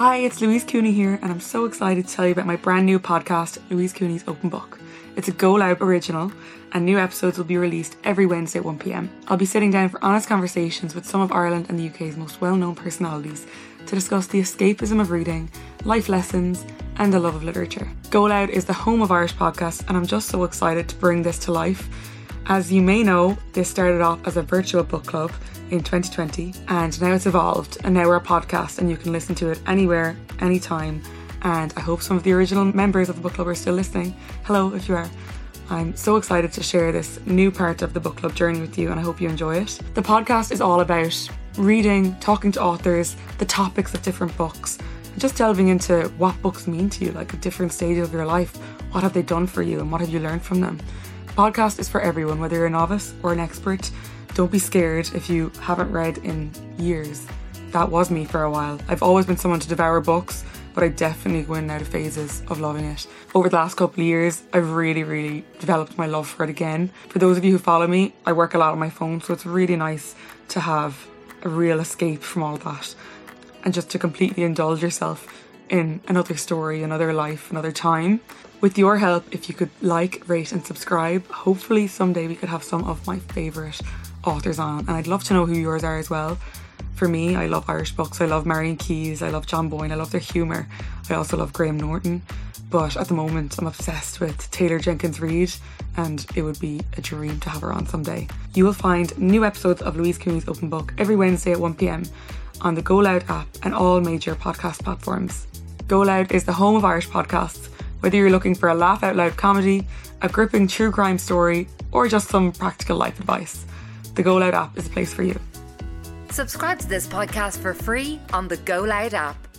Hi, it's Louise Cooney here, and I'm so excited to tell you about my brand new podcast, Louise Cooney's Open Book. It's a GoLoud original, and new episodes will be released every Wednesday at 1pm. I'll be sitting down for honest conversations with some of Ireland and the UK's most well known personalities to discuss the escapism of reading, life lessons, and the love of literature. GoLoud is the home of Irish podcasts, and I'm just so excited to bring this to life. As you may know, this started off as a virtual book club in 2020, and now it's evolved, and now we're a podcast, and you can listen to it anywhere, anytime. And I hope some of the original members of the book club are still listening. Hello, if you are. I'm so excited to share this new part of the book club journey with you, and I hope you enjoy it. The podcast is all about reading, talking to authors, the topics of different books, and just delving into what books mean to you, like at different stages of your life. What have they done for you, and what have you learned from them? Podcast is for everyone, whether you're a novice or an expert. Don't be scared if you haven't read in years. That was me for a while. I've always been someone to devour books but I definitely go in out of phases of loving it. Over the last couple of years, I've really, really developed my love for it again. For those of you who follow me, I work a lot on my phone, so it's really nice to have a real escape from all that and just to completely indulge yourself in another story, another life, another time. With your help, if you could like, rate, and subscribe, hopefully someday we could have some of my favourite authors on. And I'd love to know who yours are as well. For me, I love Irish books. I love Marion Keyes. I love John Boyne. I love their humour. I also love Graham Norton. But at the moment, I'm obsessed with Taylor Jenkins Reid, and it would be a dream to have her on someday. You will find new episodes of Louise Cooney's Open Book every Wednesday at 1pm on the GoLoud app and all major podcast platforms. GoLoud is the home of Irish podcasts. Whether you're looking for a laugh out loud comedy, a gripping true crime story, or just some practical life advice, the GoLoud app is a place for you. Subscribe to this podcast for free on the GoLoud app.